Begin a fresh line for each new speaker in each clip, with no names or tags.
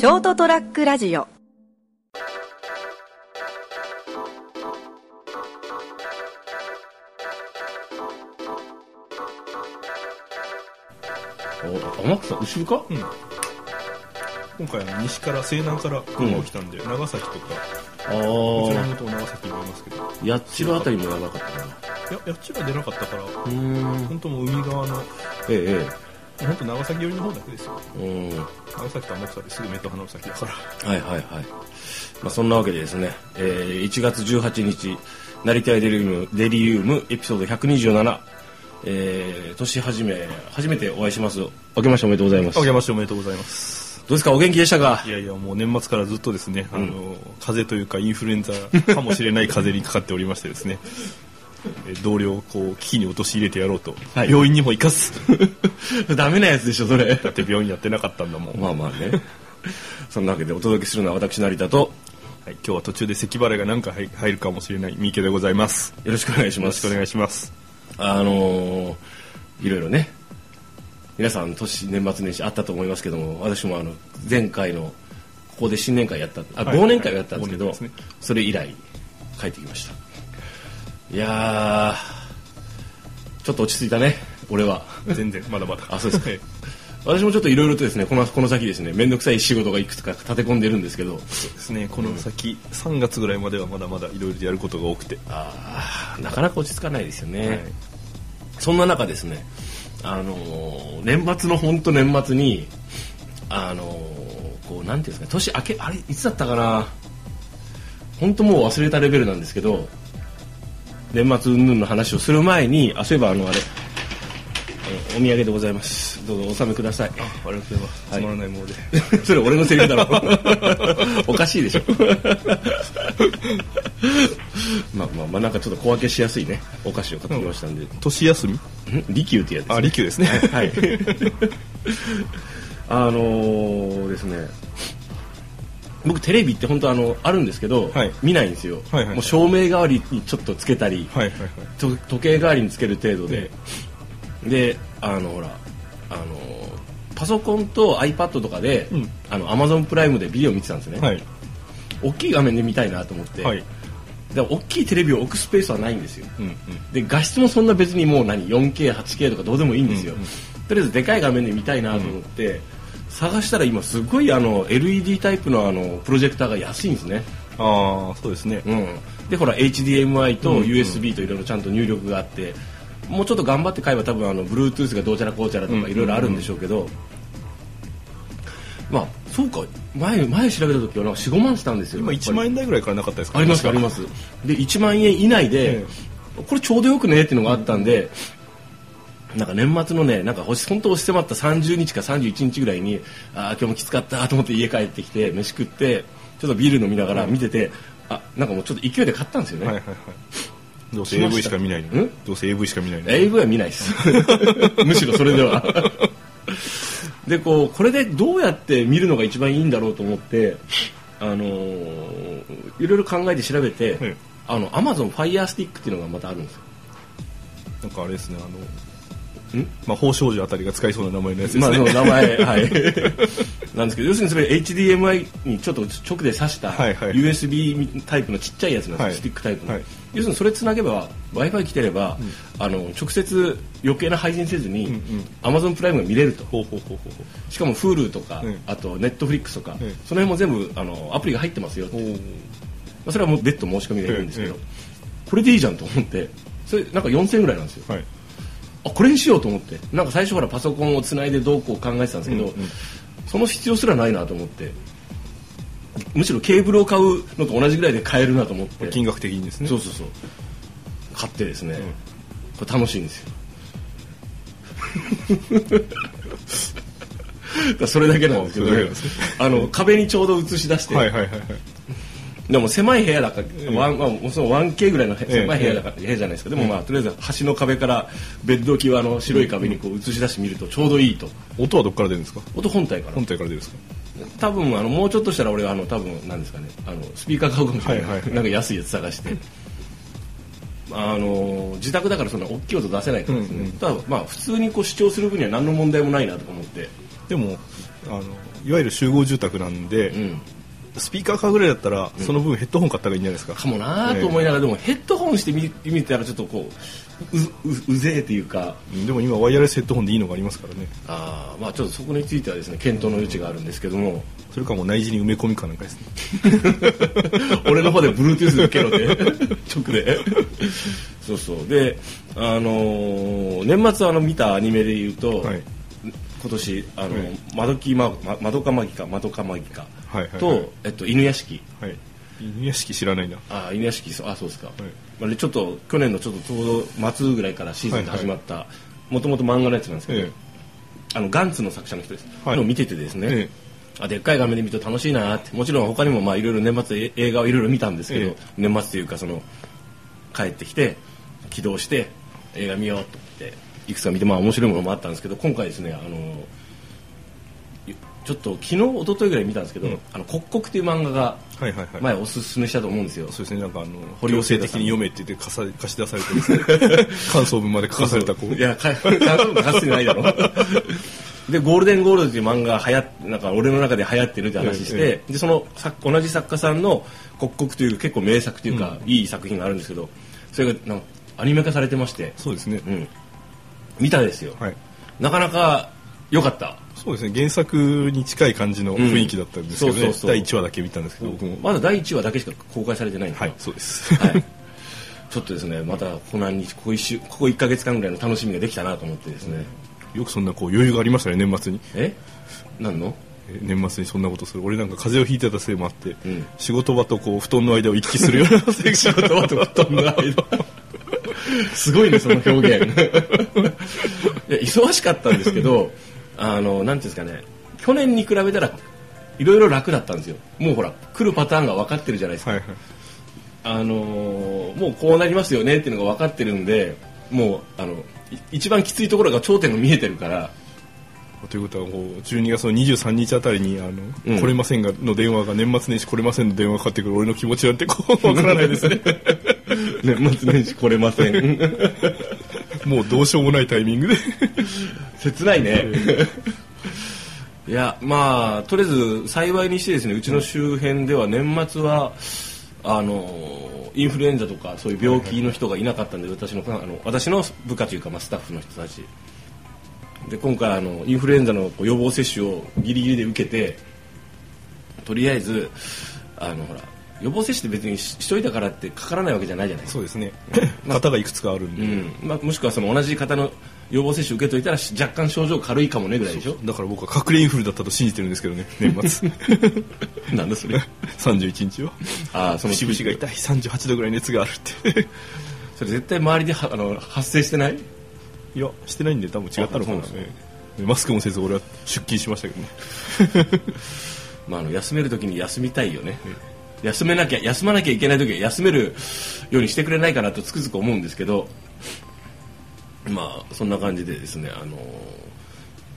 ショートトラックラジオ。
お天草後ろか？
うん。今回あの西から西南から雲が来たんで、長崎とか
あ
こちら
あ
のと長崎にもいますけど。い
八代あたりもやばかったかな
ややっちが出なかったから
うーん。
本当もう海側の
ええ
本当長崎寄りの方だけですよ。長崎と天草ですぐ目と鼻の先だから。
はいはいはい。まあそんなわけでですね、えー1月18日、成田屋デリウム、デリウムエピソード127、えー、年始め、初めてお会いします。明けましておめでとうございます。ど
あげましておめでとうございます。
うですか？お元気でしたか？
いやいやもう年末からずっとですね、あの風邪というかインフルエンザかもしれない風邪にかかっておりましてですね。え同僚をこう危機に陥れてやろうと、
はい。
病院にも行かず。
ダメなやつでしょ、それ。
だって病院やってなかったんだもん、
まあまあね。そんなわけでお届けするのは私、成田と、
はい、今日は途中で咳払いが何か入入るかもしれない。三池でございます。
よろしくお願いします。
よろしくお願いします。
あのーいろいろね。皆さん年年末年始あったと思いますけども私もあの前回のここで新年会やったあ
はい。
忘年会をやったんですけど、
忘年会ですね。
それ以来帰ってきましたいやーちょっと落ち着いたね俺は。
全然まだまだ。
あそうですか。
ええ
私もちょっといろいろとですねこのこの先ですね面倒くさい仕事がいくつか立て込んでるんですけど。
そうですねこの先、3月ぐらいまではまだまだいろいろやることが多くて、
あーなかなか落ち着かないですよね、
はい
そんな中ですね、あのー年末の本当年末に、あのーこうなんていうんですかね年明けあれいつだったかな。本当もう忘れたレベルなんですけど年末云々の話をする前にあそういえばあのあれえお土産でございます。どうぞお納めください。
ありがとうございます、
はい。
つまらないもので。
それ俺のセリフだろ。おかしいでしょ。まあまあまあなんかちょっと小分けしやすいね。お菓子を買ってきましたんで、
年休み？
ん？利休ってやつです
あ利休ですね。
はい。あのーですね。僕テレビって本当あのあるんですけど、
はい。
見ないんですよ、
はいはい
もう照明代わりにちょっとつけたり、
はいはいはい。
と時計代わりにつける程度で、であのほらあのパソコンと iPad とかで、
うん。
あの Amazon プライムでビデオ見てたんですね、
はい。
大きい画面で見たいなと思って、
はい。
で大きいテレビを置くスペースはないんですよ。
うんうん。
で画質もそんな別にもう何 4K8K とかどうでもいいんですよ、
うんうん。
とりあえずでかい画面で見たいなと思って、探したら今すごいあの LED タイプのあのプロジェクターが安いんですね、
ああそうですね、
うん、でほら HDMI と
うんうん。
USB といろいろちゃんと入力があって、もうちょっと頑張って買えば多分あの Bluetooth がどうちゃらこうちゃらと
うんうん。うん
かいろいろあるんでしょうけど、まあそうか。前前調べた時はなんか45万したんですよ。
今1万円台ぐらいからなかったですか？
ありますあります。で1万円以内で、
え。
これちょうどよくねっていうのがあったんで、なんか年末のねなんか星本当押し迫った30日か31日ぐらいにああ今日もきつかったと思って家帰ってきて飯食ってちょっとビール飲みながら見てて、あなんかもうちょっと勢いで買ったんですよね、
はいはいはい。どうせ AV しか見ないの
ん？
どうせ AV しか見ないの
AV は見ないです。むしろそれでは。でこうこれでどうやって見るのが一番いいんだろうと思ってあのーいろいろ考えて調べて、
はい
あの Amazon Fire Stick っていうのがまたあるんですよ。
なんかあれですねあの
ん？
魔法少女あたりが使いそうな名前のやつで
まあ、
すね、
その名前、はい。なんですけど、要するにそれ HDMI にちょっと直で挿した USB タイプのちっちゃいやつなんですよ、
はい。
スティックタイプの。
はい。
要するにそれつなげば Wi-Fi 来てれば、あの直接余計な配信せずに、
うんうん。
Amazon プライムが見れると。しかも Hulu とか、
うん。
あと Netflix とか、
うん。
その辺も全部あのアプリが入ってますよって。まあそれはもう別途申し込みでいいんですけど、
うんうん。
これでいいじゃんと思って、それなんか4000円ぐらいなんですよ。
はい
あこれにしようと思って。なんか最初からパソコンをつないでどうこう考えてたんですけど、
うんうん。
その必要すらないなと思って。むしろケーブルを買うのと同じぐらいで買えるなと思って。
金額的にですね。
そうそうそう。買ってですね、これ楽しいんですよ。それだけなんですけど
ね。
あの壁にちょうど映し出して、
はいはいはいはい
でも狭い部屋だから、ワンまあ、その 1K ぐらいの狭い部屋だから、部屋じゃないですかでもまあとりあえず端の壁からベッド際の白い壁にこう映し出してみるとちょうどいいと。
音はどこから出るんですか？
音本体から。
本体から出るんですか？
多分あのもうちょっとしたら俺はあの多分なんですかねあのスピーカー買うかもしれない,、
はいはい。はい
なんか安いやつ探して。あの自宅だからそんな大きい音出せないからですね、
うんうん。
ただまあ普通にこう視聴する分には何の問題もないなとか思って。
でもあのいわゆる集合住宅なんで、
うん
スピーカー買うぐらいだったら、その分ヘッドホン買った方がいいんじゃないですか。
かもなと思いながら、でもヘッドホンしてみ見たらちょっとこううううぜえっていうか。
うんでも今ワイヤレスヘッドホンでいいのがありますからね。
あーまあちょっとそこについてはですね検討の余地があるんですけども。
それかもう内耳に埋め込みかなんかですね。
俺の方で Bluetooth 受けろで 直で。そうそう。であのー年末あの見たアニメで言うと、
はい。
今年あの、
はい。
まどきまままどかマギかまどかマギかと、えっと、犬屋敷。
はい。犬屋敷知らないな。
あ犬屋敷そうあそうですか、まあでちょっと去年のちょっとちょうど末ぐらいからシーズンで始まったもともと漫画のやつなんですけど、
え
あのガンツの作者の人です、
はい。
のを見ててですね、
え
あでっかい画面で見ると楽しいなって。もちろん他にもまあいろいろ年末で映画をいろいろ見たんですけど、
え
年末というかその帰ってきて起動して映画見ようと思っていくつか見てまあ面白いものもあったんですけど今回ですねあのちょっと昨日一昨日ぐらい見たんですけど「
うん。
あの刻々」っていう漫画が
はいはいはい。
前おすすめしたと思うんですよ、
そうですねなんかあの
堀尾
強制
誠太さん
的に読めって言って貸さ貸し出されてですね。感想文まで書かされたこう。
いや、か、かすってないだろ。で、ゴールデンゴールドっていう漫画が流行っなんか俺の中で流行ってるって話して、
え
で、その作、同じ作家さんの刻々という結構名作というか、いい作品があるんですけど、それがなんかアニメ化されてまして、
そうですね。
うん。見たですよ。
はい。
なかなか良かった。
そうですね原作に近い感じの雰囲気だったんですけどね
うん
第1話だけ見たんですけど僕も。
まだ第1話だけしか公開されてないんで
はいそうです。
はい。ちょっとですね、またここ何日、ここ一週、ここ1ヶ月間ぐらいの楽しみができたなと思ってですね。
よくそんなこう余裕がありましたね年末に。
え？何の？
え年末にそんなことする。俺なんか風邪をひいてたせいもあって、
うん。
仕事場とこう布団の間を行き来するような生
仕事場と布団の間すごいねその表現。いや忙しかったんですけどあのなんていうんですかね。去年に比べたらいろいろ楽だったんですよ。もうほら来るパターンが分かってるじゃないですか、
はいはい。
あのーもうこうなりますよねっていうのが分かってるんでもうあのい一番きついところが頂点が見えてるから。
ということはこう12月の23日あたりにあの、
うん。
来れませんがの電話が年末年始来れませんの電話がかかってくる俺の気持ちなんてこうわからないですね。
年末年始来れません
もうどうしようもないタイミングで。
切ないね。いやまあとりあえず幸いにしてですねうちの周辺では年末はあのインフルエンザとかそういう病気の人がいなかったんで私のあの私の部下というか、まあ、スタッフの人たち。で今回あのインフルエンザの予防接種をギリギリで受けてとりあえずあのほら予防接種って別にししといたからってかからないわけじゃないじゃないですか。
そうですね。型がいくつかあるんで、
うん。まあ、もしくはその同じ方の予防接種受けといたらし若干症状軽いかもねぐらいでしょ。
だから僕は隠れインフルだったと信じてるんですけどね 年末。
なんだそれ。
31日は。
ああその
節々が痛い。38度ぐらい熱があるって。
それ絶対周りではあの発生してない？
いやしてないんで多分違ったのかな
あそうなん
ね。マスクもせず俺は出勤しましたけどね。
まあ、あの休める時に休みたいよね、休めなきゃ休まなきゃいけない時は休めるようにしてくれないかなとつくづく思うんですけどまあそんな感じでですねあの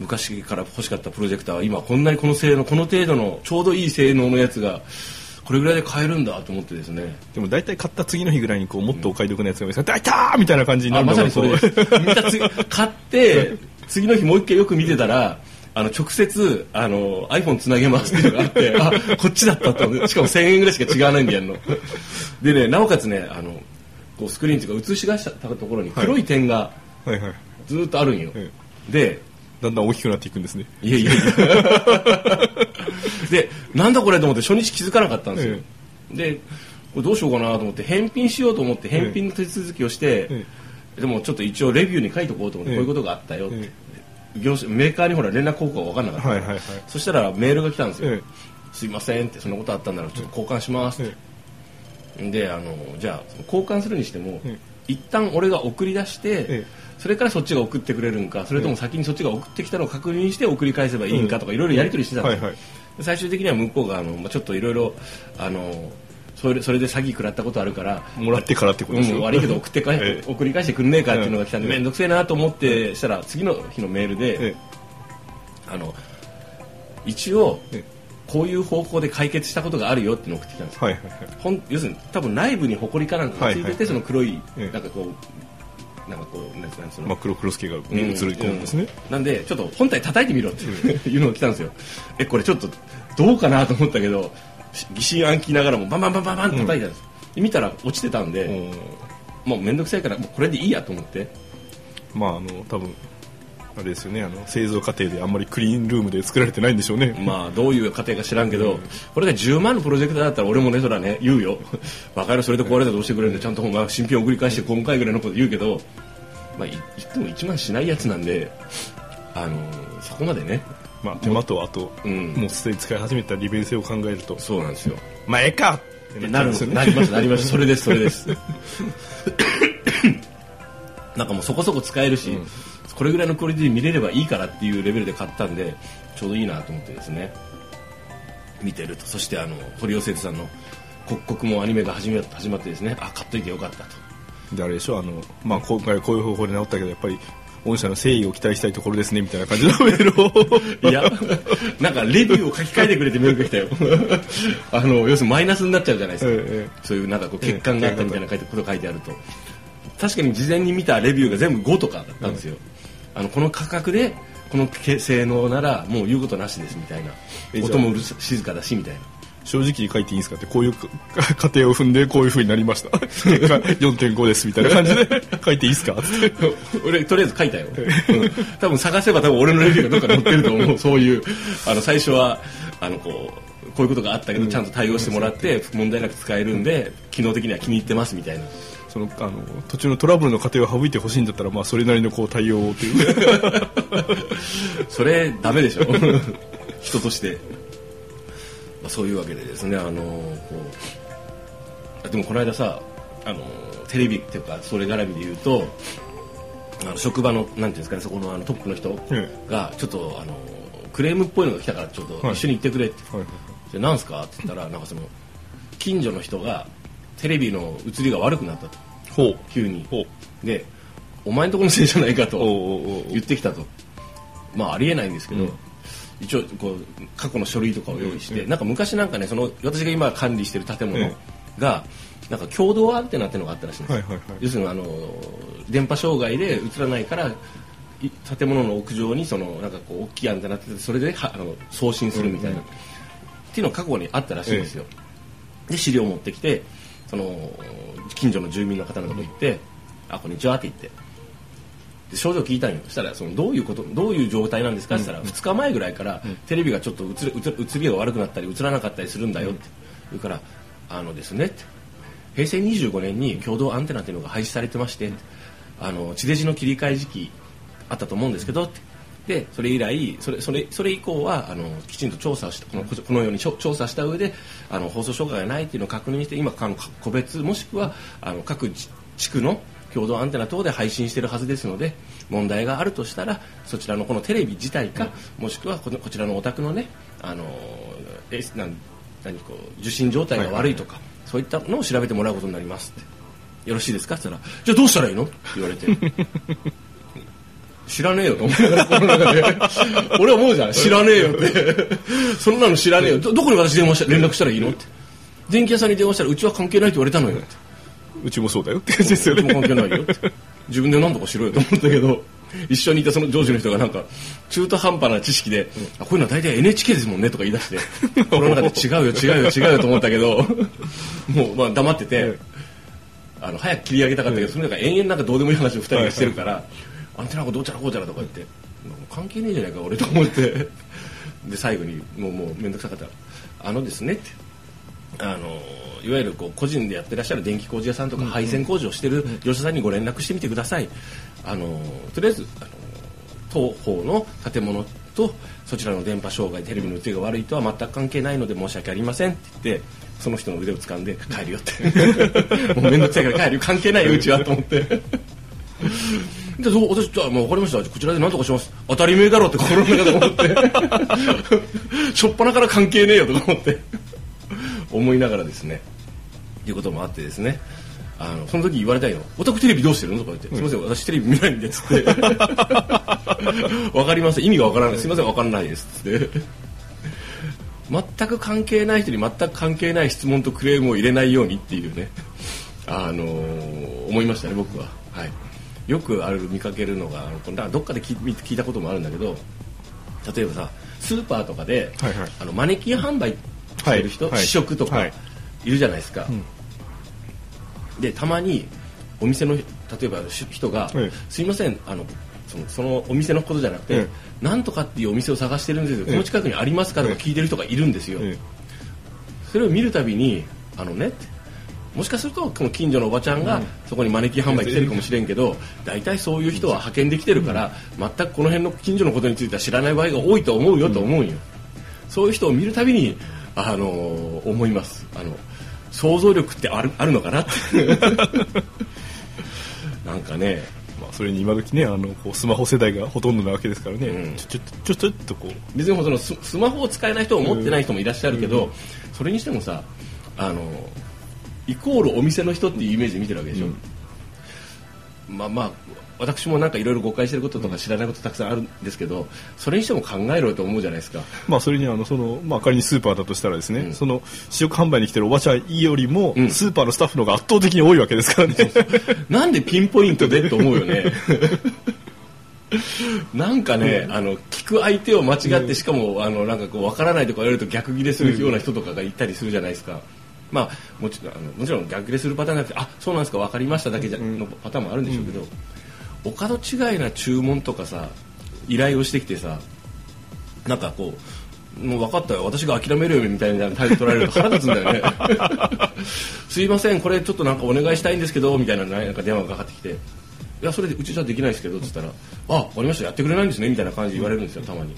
昔から欲しかったプロジェクターは今こんなにこの性能この程度のちょうどいい性能のやつがこれぐらいで買えるんだと思ってですね。
でも大体買った次の日ぐらいにこうもっとお買い得なやつが見つかって「あいたー!」みたいな感じにな
あ
るのが
まさにそれです。買って次の日もう一回よく見てたらあの直接あの iPhone つなげますっていうのがあってあこっちだったと。思ってしかも1000円ぐらいしか違わないんでやるの。でねなおかつねあのこうスクリーンっていうか映し出したところに黒い点が
はいはい。
ずーっとあるんよ、
え
で
だんだん大きくなっていくんですね。
いやいやいや。でなんだこれと思って初日気づかなかったんですよ、でこれどうしようかなと思って返品しようと思って返品の手続きをして、
え
でもちょっと一応レビューに書いとこうと思って、
ええ。
こういうことがあったよって、
え
業者メーカーにほら連絡方法が分かんなかった、
はいはいはい。
そしたらメールが来たんですよ、
え
すいませんってそんなことあったんならちょっと交換しますって、であのじゃあ交換するにしても、
え
一旦俺が送り出して、
ええ。
それからそっちが送ってくれるんかそれとも先にそっちが送ってきたのを確認して送り返せばいいんかとかいろいろやり取りしてたんですよ、
はいはい。
で最終的には向こうがあの、まあ、ちょっといろいろあのそれそれで詐欺食らったことあるから。
もらってからってことですよ
うん、悪いけど送ってか
ええ。
送り返してくんねえかっていうのが来たんで
ええ
面倒くせえなと思ってしたら次の日のメールで、
え
あの一応
ええ。
こういう方法で解決したことがあるよってのを送ってきたんです。よ
はいはいはい。
ほん要するに多分内部にホコリかなんかがついてて、
はい。はい
その黒い、
ええ。
なんかこうなんかこうなんつうの？
マクロクロスケが映るっていうんですね、
なんでちょっと本体叩いてみろっていう のが来たんですよ。えこれちょっとどうかなと思ったけどし疑心暗鬼ながらもバンバンバンバンバン叩いたんです、で見たら落ちてたんで、
うん。
もう面倒くさいからもうこれでいいやと思って。
まああの多分あれですよねあの製造過程であんまりクリーンルームで作られてないんでしょうね、
まあどういう過程か知らんけど、これが10万のプロジェクトだったら俺もねそれはね言うよ。バカ野郎それで壊れたらどうしてくれるんでちゃんとまあ新品を送り返して今回ぐらいのこと言うけどまあい言っても1万しないやつなんであのそこまでね
まあ手間とあと、
うん。
もうすでに使い始めた利便性を考えると。
そうなんですよ。
まあええか！って
なる
っちゃうんですよね。
なりますなります。それですそれです。なんかもうそこそこ使えるし、これぐらいのクオリティで見れればいいからっていうレベルで買ったんでちょうどいいなと思ってですね。見てると。そしてあの堀尾誠さんの刻々もアニメが始め始まってですね。あ買っといてよかったと。
であれでしょ？あの、まあ、今回こういう方法で直ったけどやっぱり御社の誠意を期待したいところですねみたいな感じの メールを。
いやなんかレビューを書き換えてくれてメールが来たよ。あの要するにマイナスになっちゃうじゃないですか、
ええ
そういうなんかこう欠陥があったみたいな書いてこと書いてあると。確かに事前に見たレビューが全部5とかだったんですよ、あのこの価格でこのけ性能ならもう言うことなしですみたいな。音もうるさ静かだしみたいな
正直に書いていいんですかってこういうか過程を踏んでこういう風になりました。結果4.5ですみたいな感じで。書いていいですかって
俺とりあえず書いたよ、うん。多分探せば多分俺のレビューがどっかに載ってると思う。そういうあの最初はあのこうこういうことがあったけどちゃんと対応してもらって問題なく使えるんで機能的には気に入ってますみたいな。
そのあの途中のトラブルの過程を省いてほしいんだったら、まあ、それなりのこう対応という。
それダメでしょ。人として、まあ、そういうわけでですねあのこうでもこの間さあのテレビっていうかそれ絡みで言うとあの職場のなんていうんですかねそこのあのトップの人
え
がちょっとあのクレームっぽいのが来たからちょっと一緒に行ってくれって、
はいはい
でなんすかって言ったらなんかその近所の人がテレビの映りが悪くなったと。
ほう。
急に。
ほう。
でお前んとこのせいじゃないかと言ってきたと。まあありえないんですけど、
うん
一応こう過去の書類とかを用意して、なんか昔なんかねその私が今管理してる建物が、なんか共同アンテナっていうのがあったらしいんですよ、
はいはいはい。
要するにあの電波障害で映らないからい建物の屋上にそのなんかこう大きいアンテナっててそれではあの送信するみたいな、っていうのが過去にあったらしいんですよ、で資料を持ってきてその近所の住民の方のとこ行って「あこんにちは」って言って。で症状聞いたんよ。そしたらそのどういうことどういう状態なんですか？って言ったら2日前ぐらいからテレビがちょっと映りが悪くなったり映らなかったりするんだよって。言うから「あのですね」って。平成25年に共同アンテナっていうのが廃止されてましてあの地デジの切り替え時期あったと思うんですけどって。でそれ以来それそれそれ以降はあのきちんと調査をしてこのこのように調調査した上であの放送障害がないっていうのを確認して今あの個別もしくはあの各地地区の共同アンテナ等で配信しているはずですので問題があるとしたらそちらのこのテレビ自体か、もしくはこのこちらのお宅のねあのえなん何こう受信状態が悪いとか、そういったのを調べてもらうことになりますって。よろしいですか？って言ったらじゃあどうしたらいいの？って言われて。知らねえよと思いながらこの中で。俺は思うじゃん。知らねえよって。そんなの知らねえよ。どどこに私電話した連絡したらいいの？って。電気屋さんに電話したらうちは関係ないって言われたのよって
うちもそうだよって感じですよ
うちも
ね
関係ないよ自分で何とかしろよと思ったけど一緒にいたその上司の人がなんか中途半端な知識で、あこういうのは大体 NHK ですもんねとか言い出して この中で違うよ違うよ違うよと思ったけどもうまあ黙ってて、あの早く切り上げたかったけど、その中延々なんかどうでもいい話を2人がしてるから、アンテナがどうちゃらこうちゃらとか言って関係ねえじゃないか俺と思って。で最後にもうもう面倒くさかったら「あのですね」って。あのいわゆるこう個人でやってらっしゃる電気工事屋さんとか配線工事をしてる業者さんにご連絡してみてください。あのとりあえずあの当方の建物とそちらの電波障害テレビの映りが悪いとは全く関係ないので申し訳ありませんって言ってその人の腕を掴んで帰るよって。もう面倒くさいから帰るよ関係ないようちはと思って。でそう私じゃあもう分かりました。こちらで何とかします。当たり前だろうって心の中で思って。しょっぱなから関係ねえよとか思って。思いながらですねいうこともあってですね。あのその時言われたよ「オタクテレビどうしてるの?」とか言って「すいません。私テレビ見ないんで」っつって「わかりません。意味がわからない。すいません。わからないです」っつって全く関係ない人に全く関係ない質問とクレームを入れないようにっていうね。あのー思いましたね僕は。はい。よくある見かけるのがどっかで聞い聞いたこともあるんだけど例えばさスーパーとかで、
はいはい。
あのマネキン販売してる人、
はい。はい。
試食とか
はい。
いるじゃないですか、
ん
でたまにお店の例えばし人が
ええ「
すいませんあのそのそのお店のことじゃなくて、
え
なんとかっていうお店を探してるんですよ、
ええ。
この近くにありますか?」とか聞いてる人がいるんですよ、
え
それを見るたびにあのねもしかするとこの近所のおばちゃんがそこにマネキン販売来てるかもしれんけど大体そういう人は派遣できてるから全くこの辺の近所のことについては知らない場合が多いと思うよと思うん。よそういう人を見るたびにあの思います。あの想像力ってあるあるのかなって。なんかね。
まあ、それに今時ねあのこうスマホ世代がほとんどなわけですからね、
うん。
ちょちょちょちょっとこう。
別にそのススマホを使えない人を持ってない人もいらっしゃるけど、それにしてもさあのイコールお店の人っていうイメージで見てるわけでしょ、まあまあ私もなんかいろいろ誤解してることとか知らないことたくさんあるんですけどそれにしても考えろよと思うじゃないですか。
まあそれにあのそのまあ仮にスーパーだとしたらですね、
うん。
その試食販売に来てるおばちゃんよりも、
うん。
スーパーのスタッフの方が圧倒的に多いわけですからね。
なんでピンポイントでと思うよね。なんかね、あの聞く相手を間違って、しかもあのなんかこう分からないとか言われると逆ギレするような人とかがいたりするじゃないですか、まあもちろんあのもちろん逆ギレするパターンじゃなくてあそうなんですか分かりましただけじゃ、のパターンもあるんでしょうけど、お門違いな注文とかさ依頼をしてきてさなんかこうもう分かったよ。私が諦めるよみたいな態度取られると腹立つんだよね。すいません。これちょっとなんかお願いしたいんですけどみたいななんか電話がかかってきていやそれでうちじゃできないですけどっつったら「あわかりました。やってくれないんですね」みたいな感じで言われるんですよたまに。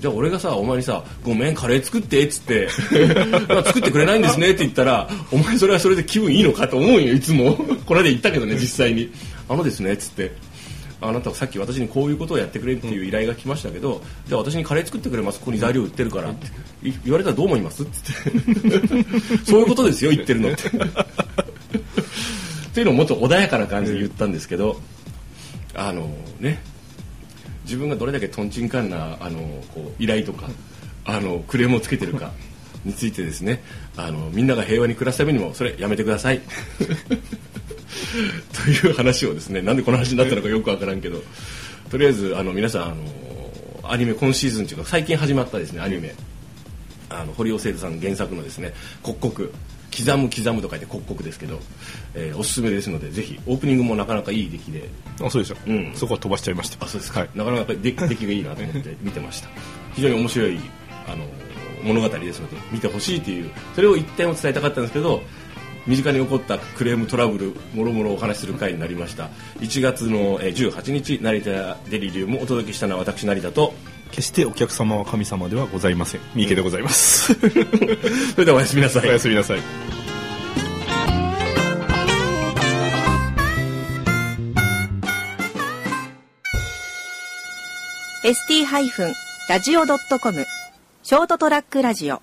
じゃあ俺がさお前にさ「ごめんカレー作って」っつって 「作ってくれないんですね」って言ったらお前それはそれで気分いいのかと思うよいつも。この間言ったけどね実際に「あのですね」っつって「あなたさっき私にこういうことをやってくれっていう依頼が来ましたけど、じゃあ私にカレー作ってくれます。ここに材料売ってるから」って言われたらどう思います?」って言って。そういうことですよ言ってるのって。っていうのをもっと穏やかな感じで言ったんですけど、あのね自分がどれだけとんちんかんなあのこう依頼とかあのクレームをつけてるかについてですね。あのみんなが平和に暮らすためにもそれやめてください。という話をですねなんでこの話になったのかよくわからんけどとりあえずあの皆さんあのアニメ今シーズンというか最近始まったですねアニメ。あの堀尾聖さん原作のですね「刻々」刻む刻むと書いて刻々ですけど、えーおすすめですのでぜひオープニングもなかなかいい出来で。
あそうでした、
うん。
そこは飛ばしちゃいました。
あそうですか、
はい、
なかなかやっぱり出出来がいいなと思って 見てました。非常に面白いあの物語ですので見てほしいというそれを一点を伝えたかったんですけど身近に起こったクレームトラブルもろもろお話しする回になりました。1月のえー18日成田デリリウムをお届けしたのは私成田と
決してお客様は神様ではございません。三池でございます、
それではおやすみなさい。
おやすみなさい。
ST-radio.com ショートトラックラジオ